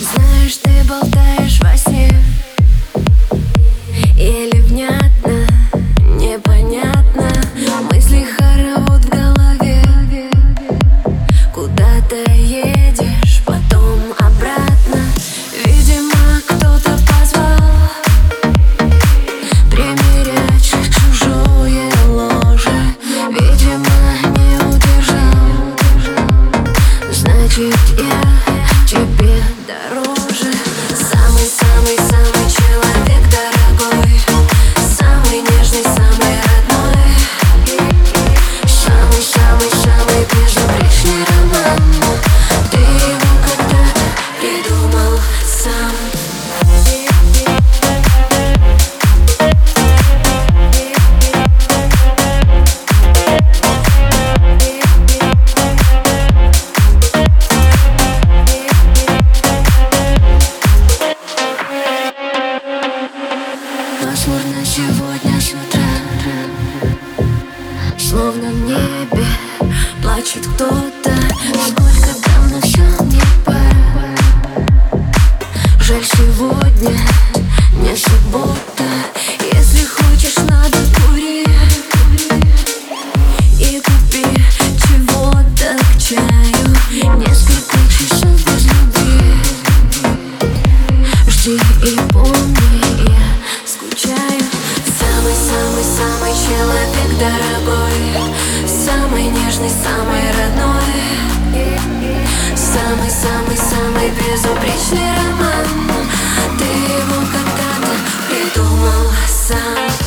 Знаешь, ты болтаешь во сне. Еле непонятно. Мысли хоровод в голове. Куда ты едешь, кто-то Сколько там, но все не пора. Жаль, сегодня не суббота Самый нежный, самый родной. Самый-самый-самый безупречный роман. Ты его когда-то придумал сам